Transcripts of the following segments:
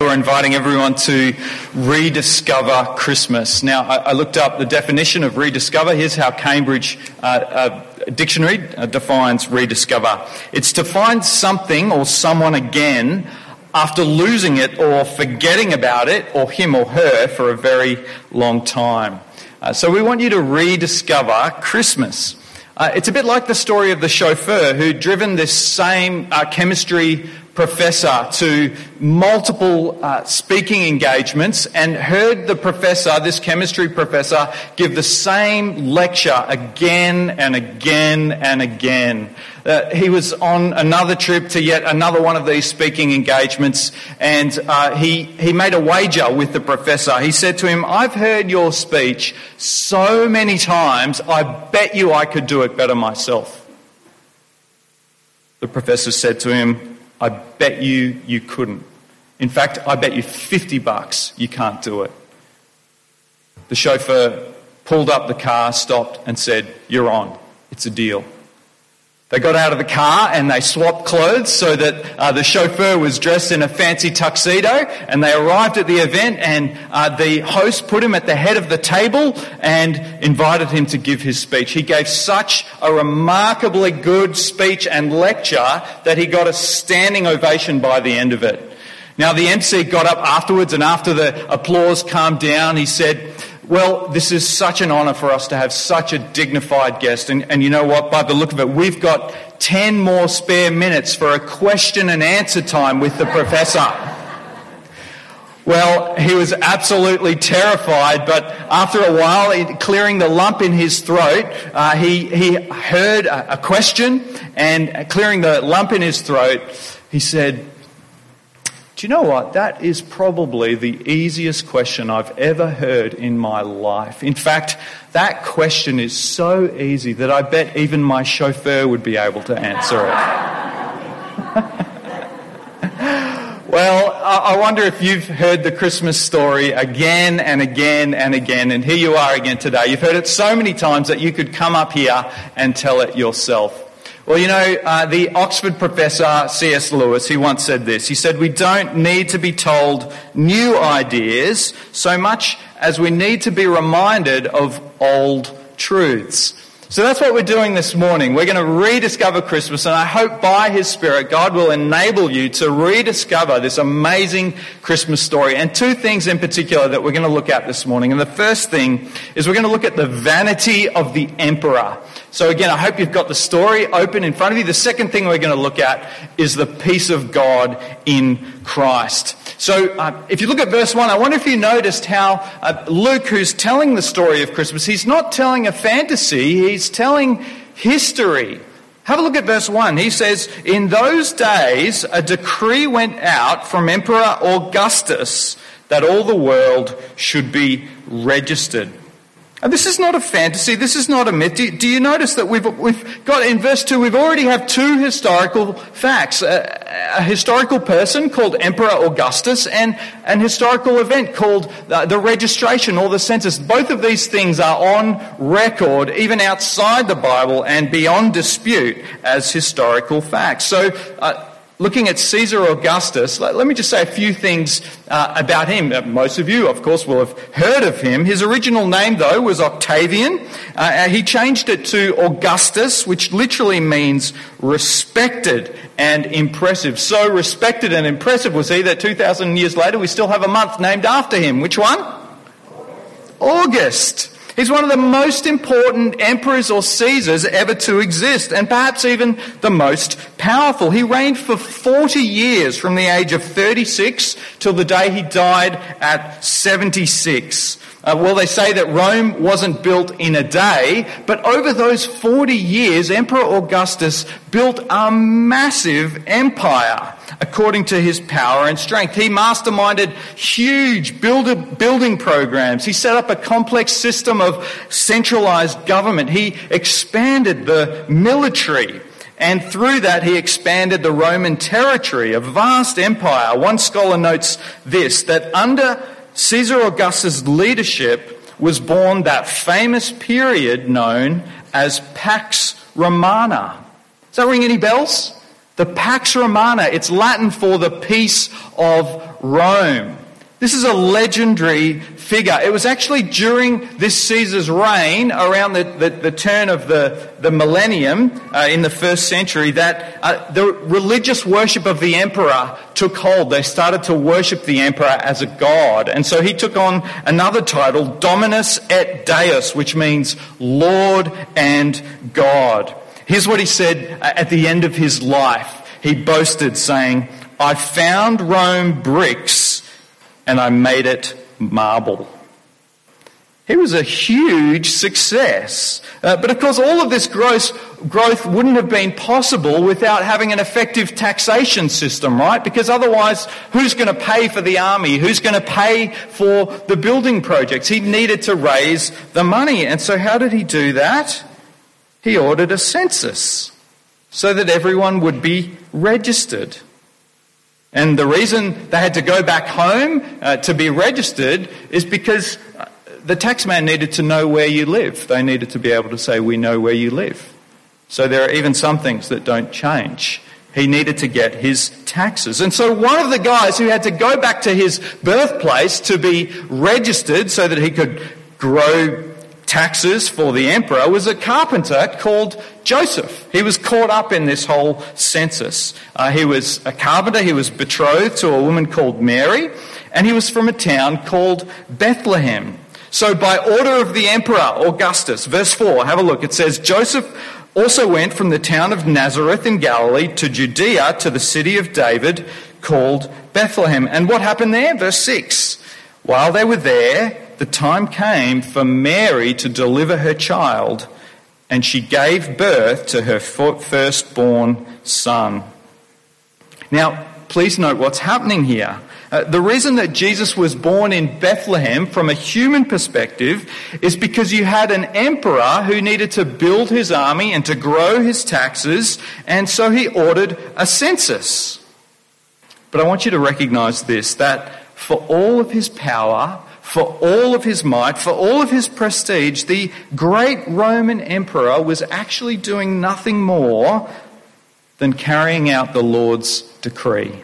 We're inviting everyone to rediscover Christmas. Now, I, I, looked up the definition of rediscover. Here's how Cambridge uh, uh, Dictionary uh, defines rediscover it's to find something or someone again after losing it or forgetting about it or him or her for a very long time. Uh, so, we want you to rediscover Christmas. Uh, it's a bit like the story of the chauffeur who'd driven this same uh, chemistry professor to multiple uh, speaking engagements and heard the professor, this chemistry professor, give the same lecture again and again and again. Uh, he was on another trip to yet another one of these speaking engagements and uh, he, he made a wager with the professor. He said to him, I've heard your speech so many times, I bet you I could do it better myself. The professor said to him, I bet you you couldn't. In fact, I bet you 50 bucks you can't do it. The chauffeur pulled up the car, stopped, and said, You're on. It's a deal. They got out of the car and they swapped clothes so that uh, the chauffeur was dressed in a fancy tuxedo and they arrived at the event and uh, the host put him at the head of the table and invited him to give his speech. He gave such a remarkably good speech and lecture that he got a standing ovation by the end of it. Now the MC got up afterwards and after the applause calmed down, he said, well, this is such an honour for us to have such a dignified guest. And, and, you know what? By the look of it, we've got 10 more spare minutes for a question and answer time with the professor. Well, he was absolutely terrified, but after a while, clearing the lump in his throat, uh, he, he heard a, a question and clearing the lump in his throat, he said, do you know what? That is probably the easiest question I've ever heard in my life. In fact, that question is so easy that I bet even my chauffeur would be able to answer it. well, I wonder if you've heard the Christmas story again and again and again, and here you are again today. You've heard it so many times that you could come up here and tell it yourself. Well, you know, uh, the Oxford professor C.S. Lewis, he once said this. He said, We don't need to be told new ideas so much as we need to be reminded of old truths. So that's what we're doing this morning. We're going to rediscover Christmas, and I hope by His Spirit, God will enable you to rediscover this amazing Christmas story. And two things in particular that we're going to look at this morning. And the first thing is we're going to look at the vanity of the emperor. So again, I hope you've got the story open in front of you. The second thing we're going to look at is the peace of God in Christ. So, uh, if you look at verse 1, I wonder if you noticed how uh, Luke, who's telling the story of Christmas, he's not telling a fantasy, he's telling history. Have a look at verse 1. He says, In those days, a decree went out from Emperor Augustus that all the world should be registered. And this is not a fantasy. This is not a myth. Do, do you notice that we've, we've got in verse 2, we've already have two historical facts. A, a historical person called Emperor Augustus and an historical event called the, the, registration or the census. Both of these things are on record, even outside the Bible and beyond dispute as historical facts. So, uh, looking at Caesar Augustus, let, me just say a few things uh, about him. Uh, most of you, of course, will have heard of him. His original name, though, was Octavian. Uh, uh, he changed it to Augustus, which literally means respected and impressive. So respected and impressive was he that 2,000 years later we still have a month named after him. Which one? August. He's one of the most important emperors or Caesars ever to exist, and perhaps even the most powerful. He reigned for 40 years from the age of 36 till the day he died at 76. Uh, well, they say that Rome wasn't built in a day, but over those 40 years, Emperor Augustus built a massive empire according to his power and strength. He masterminded huge building programs. He set up a complex system of centralized government. He expanded the military. And through that, he expanded the Roman territory, a vast empire. One scholar notes this, that under Caesar Augustus' leadership was born that famous period known as Pax Romana. Does that ring any bells? The Pax Romana, it's Latin for the peace of Rome. This is a legendary figure. It was actually during this Caesar's reign, around the, the, the turn of the, the millennium uh, in the first century, that uh, the religious worship of the emperor took hold. They started to worship the emperor as a god. And so he took on another title, Dominus et Deus, which means Lord and God. Here's what he said uh, at the end of his life. He boasted, saying, I found Rome bricks and I made it marble. He was a huge success. Uh, but of course, all of this growth, growth wouldn't have been possible without having an effective taxation system, right? Because otherwise, who's going to pay for the army? Who's going to pay for the building projects? He needed to raise the money. And so how did he do that? He ordered a census so that everyone would be registered. And the reason they had to go back home uh, to be registered is because uh, the taxman needed to know where you live. They needed to be able to say, We know where you live. So there are even some things that don't change. He needed to get his taxes. And so one of the guys who had to go back to his birthplace to be registered so that he could grow taxes for the emperor was a carpenter called Joseph. He was caught up in this whole census. Uh, he was a carpenter, he was betrothed to a woman called Mary, and he was from a town called Bethlehem. So, by order of the emperor Augustus, verse 4, have a look. It says, Joseph also went from the town of Nazareth in Galilee to Judea to the city of David called Bethlehem. And what happened there? Verse 6. While they were there, the time came for Mary to deliver her child, and she gave birth to her firstborn son. Now, please note what's happening here. Uh, the reason that Jesus was born in Bethlehem from a human perspective is because you had an emperor who needed to build his army and to grow his taxes, and so he ordered a census. But I want you to recognize this that for all of his power, for all of his might, for all of his prestige, the great Roman emperor was actually doing nothing more than carrying out the Lord's decree.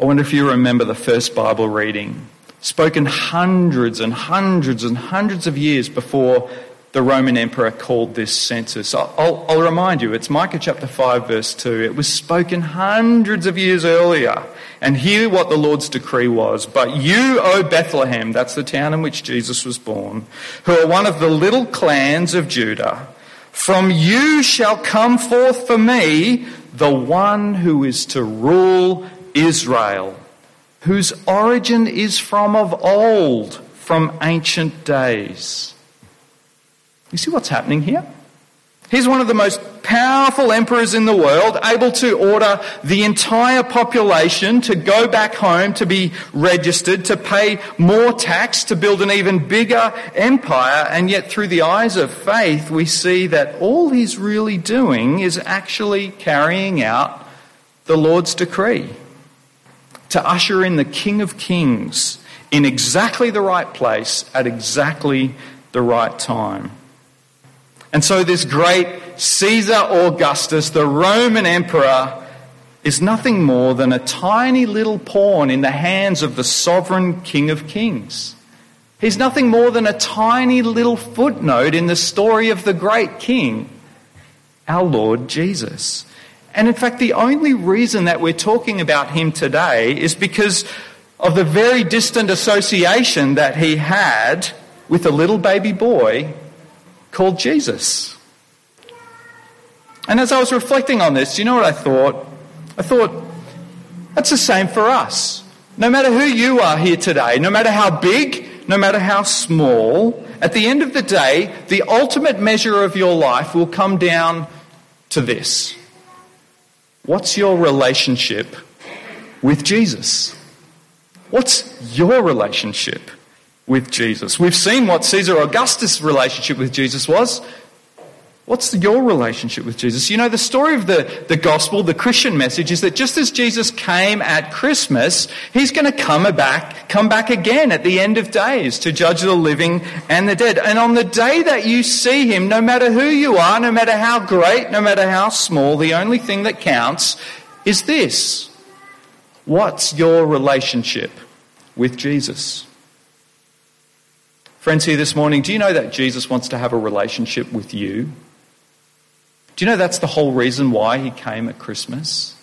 I wonder if you remember the first Bible reading, spoken hundreds and hundreds and hundreds of years before the Roman emperor called this census. I'll, I'll, remind you, it's Micah chapter 5, verse 2. It was spoken hundreds of years earlier. And hear what the Lord's decree was. But you, O Bethlehem, that's the town in which Jesus was born, who are one of the little clans of Judah, from you shall come forth for me the one who is to rule Israel, whose origin is from of old, from ancient days. You see what's happening here? He's one of the most powerful emperors in the world, able to order the entire population to go back home, to be registered, to pay more tax, to build an even bigger empire. And yet, through the eyes of faith, we see that all he's really doing is actually carrying out the Lord's decree to usher in the King of Kings in exactly the right place at exactly the right time. And so, this great Caesar Augustus, the Roman emperor, is nothing more than a tiny little pawn in the hands of the sovereign King of Kings. He's nothing more than a tiny little footnote in the story of the great King, our Lord Jesus. And in fact, the only reason that we're talking about him today is because of the very distant association that he had with a little baby boy called Jesus. And as I was reflecting on this, you know what I thought? I thought, that's the same for us. No matter who you are here today, no matter how big, no matter how small, at the end of the day, the ultimate measure of your life will come down to this. What's your relationship with Jesus? What's your relationship with Jesus. We've seen what Caesar Augustus' relationship with Jesus was. What's your relationship with Jesus? You know, the story of the, the gospel, the Christian message is that just as Jesus came at Christmas, he's going to come back, come back again at the end of days to judge the living and the dead. And on the day that you see him, no matter who you are, no matter how great, no matter how small, the only thing that counts is this. What's your relationship with Jesus? Friends here this morning, do you know that Jesus wants to have a relationship with you? Do you know that's the whole reason why he came at Christmas?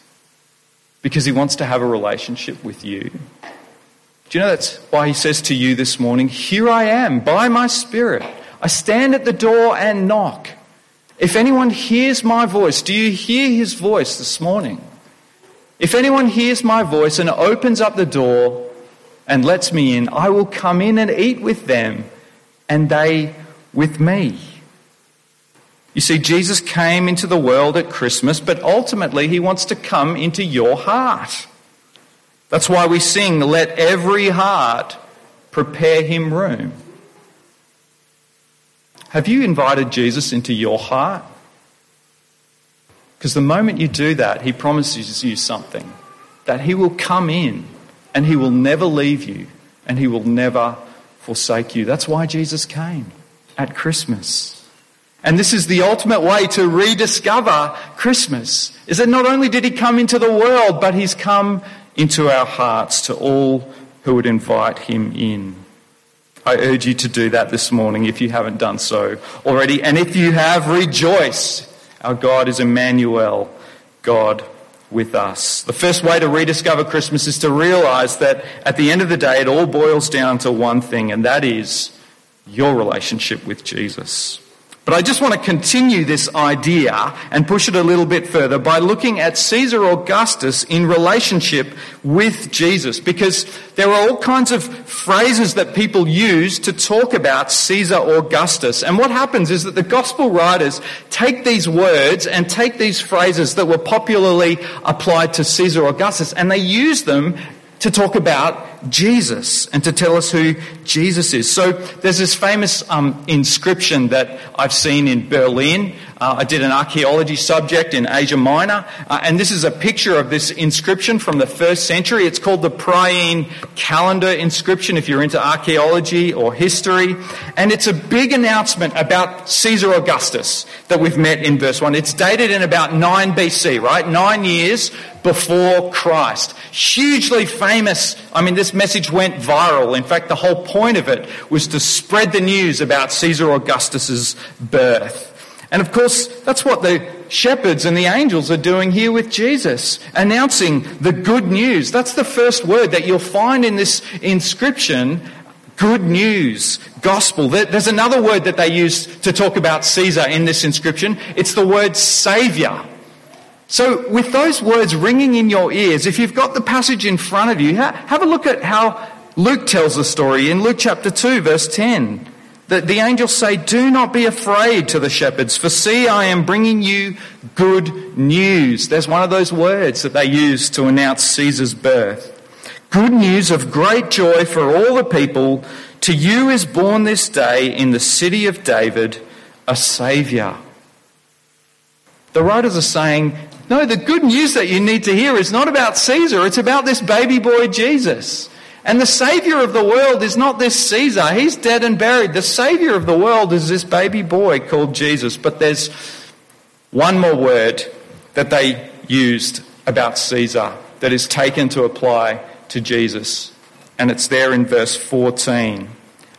Because he wants to have a relationship with you. Do you know that's why he says to you this morning, Here I am, by my Spirit. I stand at the door and knock. If anyone hears my voice, do you hear his voice this morning? If anyone hears my voice and opens up the door and lets me in, I will come in and eat with them and they with me. You see, Jesus came into the world at Christmas, but ultimately he wants to come into your heart. That's why we sing, Let every heart prepare him room. Have you invited Jesus into your heart? Because the moment you do that, he promises you something that he will come in and he will never leave you and he will never forsake you. That's why Jesus came at Christmas. And this is the ultimate way to rediscover Christmas. Is that not only did he come into the world, but he's come into our hearts to all who would invite him in. I urge you to do that this morning if you haven't done so already. And if you have, rejoice. Our God is Emmanuel, God with us. The first way to rediscover Christmas is to realize that at the end of the day, it all boils down to one thing, and that is your relationship with Jesus. But I just want to continue this idea and push it a little bit further by looking at Caesar Augustus in relationship with Jesus, because there are all kinds of phrases that people use to talk about Caesar Augustus. And what happens is that the gospel writers take these words and take these phrases that were popularly applied to Caesar Augustus and they use them to talk about Jesus and to tell us who Jesus is. So there's this famous um, inscription that I've seen in Berlin. Uh, I did an archaeology subject in Asia Minor, uh, and this is a picture of this inscription from the first century. It's called the Priene Calendar inscription if you're into archaeology or history. And it's a big announcement about Caesar Augustus that we've met in verse 1. It's dated in about 9 BC, right? Nine years before Christ. Hugely famous. I mean, this message went viral. In fact, the whole point of it was to spread the news about Caesar Augustus's birth. And of course, that's what the shepherds and the angels are doing here with Jesus, announcing the good news. That's the first word that you'll find in this inscription. Good news, gospel. There's another word that they use to talk about Caesar in this inscription. It's the word savior. So, with those words ringing in your ears, if you've got the passage in front of you, have a look at how Luke tells the story in Luke chapter 2, verse 10. That the angels say, Do not be afraid to the shepherds, for see, I am bringing you good news. There's one of those words that they use to announce Caesar's birth. Good news of great joy for all the people. To you is born this day in the city of David a Saviour. The writers are saying, no, the good news that you need to hear is not about Caesar, it's about this baby boy Jesus. And the Saviour of the world is not this Caesar, he's dead and buried. The Saviour of the world is this baby boy called Jesus. But there's one more word that they used about Caesar that is taken to apply to Jesus. And it's there in verse 14.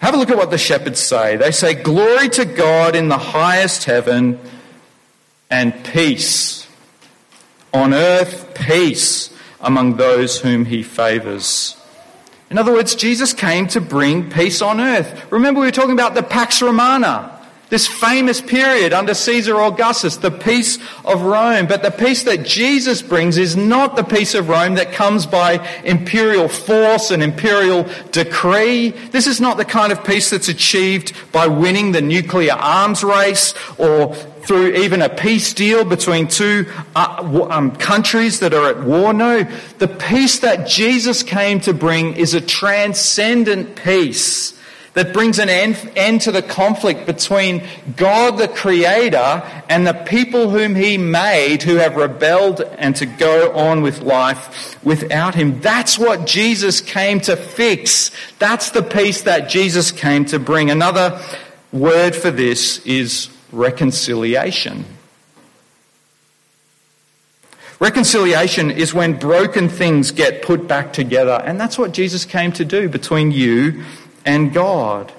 Have a look at what the shepherds say. They say, Glory to God in the highest heaven and peace on earth, peace among those whom he favours. In other words, Jesus came to bring peace on earth. Remember, we were talking about the Pax Romana, this famous period under Caesar Augustus, the peace of Rome. But the peace that Jesus brings is not the peace of Rome that comes by imperial force and imperial decree. This is not the kind of peace that's achieved by winning the nuclear arms race or through even a peace deal between two uh, um, countries that are at war. No, the peace that Jesus came to bring is a transcendent peace that brings an end, end, to the conflict between God the Creator and the people whom He made who have rebelled and to go on with life without Him. That's what Jesus came to fix. That's the peace that Jesus came to bring. Another word for this is reconciliation. Reconciliation is when broken things get put back together, and that's what Jesus came to do between you and God.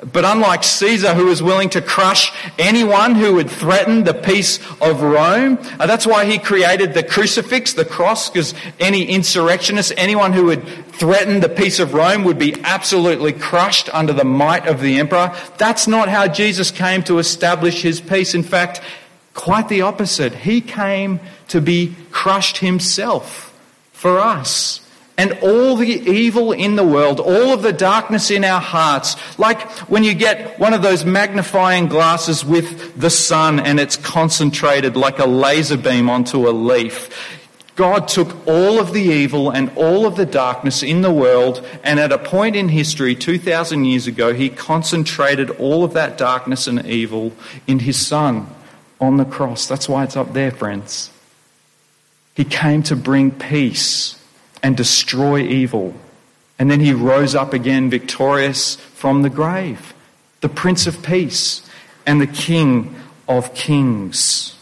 But unlike Caesar, who was willing to crush anyone who would threaten the peace of Rome, uh, that's why he created the crucifix, the cross, because any insurrectionist, anyone who would threaten the peace of Rome would be absolutely crushed under the might of the emperor. That's not how Jesus came to establish his peace. In fact, quite the opposite. He came to be crushed himself for us and all the evil in the world, all of the darkness in our hearts, like when you get one of those magnifying glasses with the sun and it's concentrated like a laser beam onto a leaf. God took all of the evil and all of the darkness in the world, and at a point in history, 2,000 years ago, He concentrated all of that darkness and evil in His Son on the cross. That's why it's up there, friends. He came to bring peace and destroy evil. And then he rose up again victorious from the grave, the Prince of Peace and the King of Kings.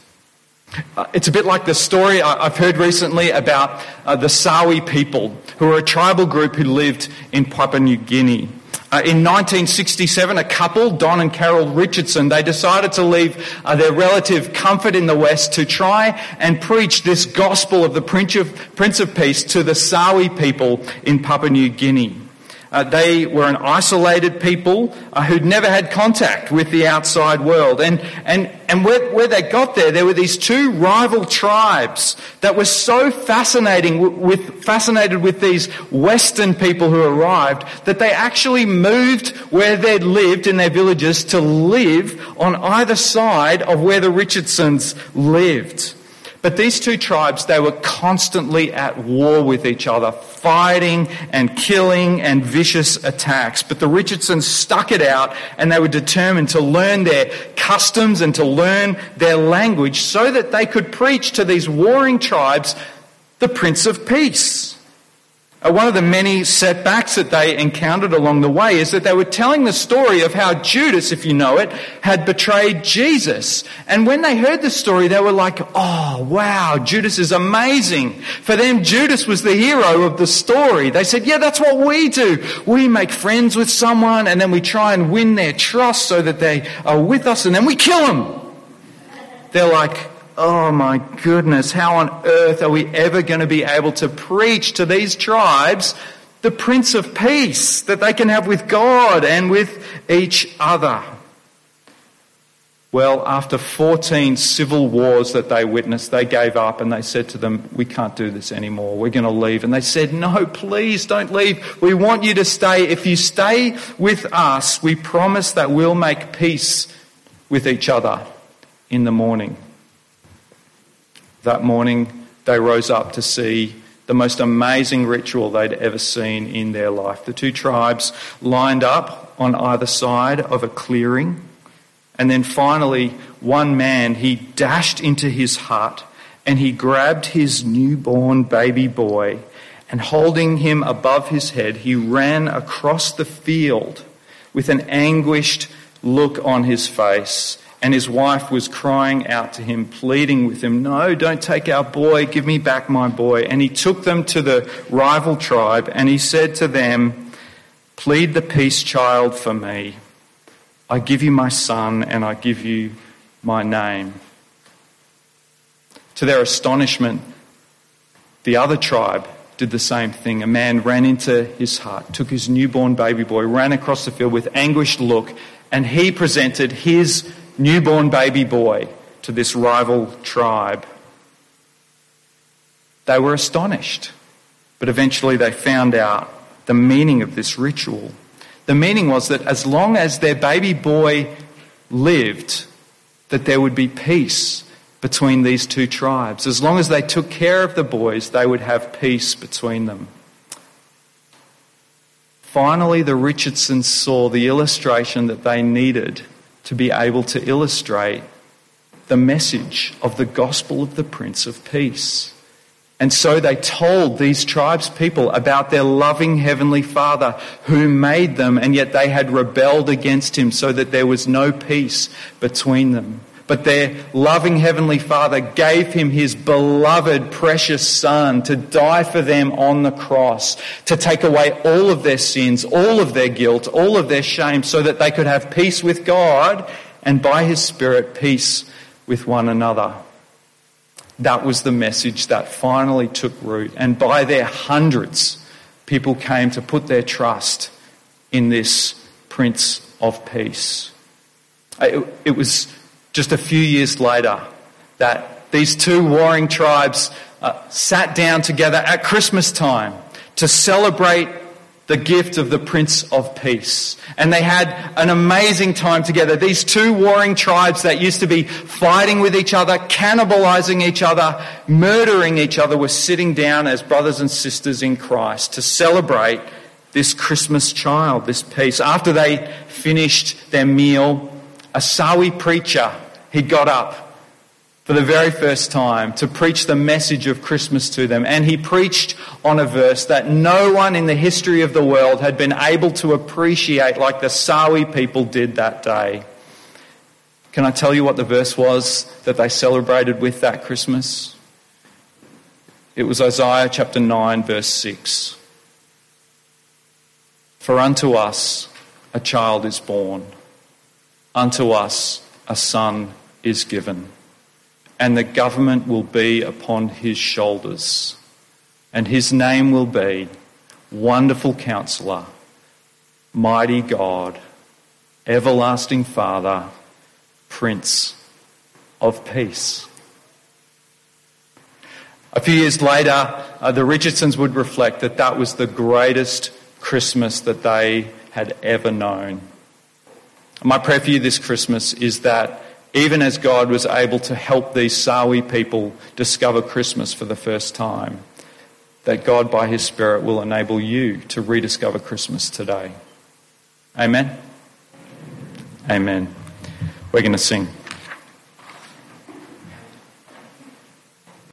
Uh, it's a bit like the story I've heard recently about uh, the Sawi people, who are a tribal group who lived in Papua New Guinea. Uh, in 1967, a couple, Don and Carol Richardson, they decided to leave uh, their relative comfort in the West to try and preach this gospel of the Prince of, Prince of Peace to the Sawi people in Papua New Guinea. Uh, they were an isolated people uh, who'd never had contact with the outside world. And, and, and where, where they got there, there were these two rival tribes that were so fascinating with, fascinated with these Western people who arrived that they actually moved where they'd lived in their villages to live on either side of where the Richardsons lived. But these two tribes, they were constantly at war with each other, fighting and killing and vicious attacks. But the Richardsons stuck it out and they were determined to learn their customs and to learn their language so that they could preach to these warring tribes the Prince of Peace. Uh, one of the many setbacks that they encountered along the way is that they were telling the story of how Judas, if you know it, had betrayed Jesus. And when they heard the story, they were like, oh, wow, Judas is amazing. For them, Judas was the hero of the story. They said, yeah, that's what we do. We make friends with someone and then we try and win their trust so that they are with us and then we kill them. They're like, oh my goodness, how on earth are we ever going to be able to preach to these tribes the Prince of Peace that they can have with God and with each other? Well, after 14 civil wars that they witnessed, they gave up and they said to them, We can't do this anymore. We're going to leave. And they said, No, please don't leave. We want you to stay. If you stay with us, we promise that we'll make peace with each other in the morning. That morning, they rose up to see the most amazing ritual they'd ever seen in their life. The two tribes lined up on either side of a clearing. And then finally, one man, he dashed into his hut and he grabbed his newborn baby boy and holding him above his head, he ran across the field with an anguished look on his face and his wife was crying out to him, pleading with him, No, don't take our boy, give me back my boy. And he took them to the rival tribe and he said to them, Plead the peace child for me. I give you my son and I give you my name. To their astonishment, the other tribe did the same thing. A man ran into his hut, took his newborn baby boy, ran across the field with anguished look, and he presented his newborn baby boy to this rival tribe. They were astonished, but eventually they found out the meaning of this ritual. The meaning was that as long as their baby boy lived, that there would be peace between these two tribes. As long as they took care of the boys, they would have peace between them. Finally, the Richardsons saw the illustration that they needed to be able to illustrate the message of the gospel of the Prince of Peace. And so they told these tribes people about their loving Heavenly Father who made them, and yet they had rebelled against Him so that there was no peace between them. But their loving Heavenly Father gave him his beloved, precious Son to die for them on the cross, to take away all of their sins, all of their guilt, all of their shame, so that they could have peace with God and by his Spirit, peace with one another. That was the message that finally took root. And by their hundreds, people came to put their trust in this Prince of Peace. It, was just a few years later that these two warring tribes uh, sat down together at Christmas time to celebrate the gift of the Prince of Peace. And they had an amazing time together. These two warring tribes that used to be fighting with each other, cannibalizing each other, murdering each other were sitting down as brothers and sisters in Christ to celebrate this Christmas child, this peace. After they finished their meal, a Sawi preacher, he got up for the very first time to preach the message of Christmas to them. And he preached on a verse that no one in the history of the world had been able to appreciate like the Sawi people did that day. Can I tell you what the verse was that they celebrated with that Christmas? It was Isaiah chapter 9, verse 6. For unto us a child is born, unto us a son is given and the government will be upon his shoulders. And his name will be Wonderful Counselor, Mighty God, Everlasting Father, Prince of Peace. A few years later, uh, the Richardsons would reflect that that was the greatest Christmas that they had ever known. My prayer for you this Christmas is that even as God was able to help these Sawi people discover Christmas for the first time, that God, by His Spirit, will enable you to rediscover Christmas today. Amen? Amen. We're going to sing.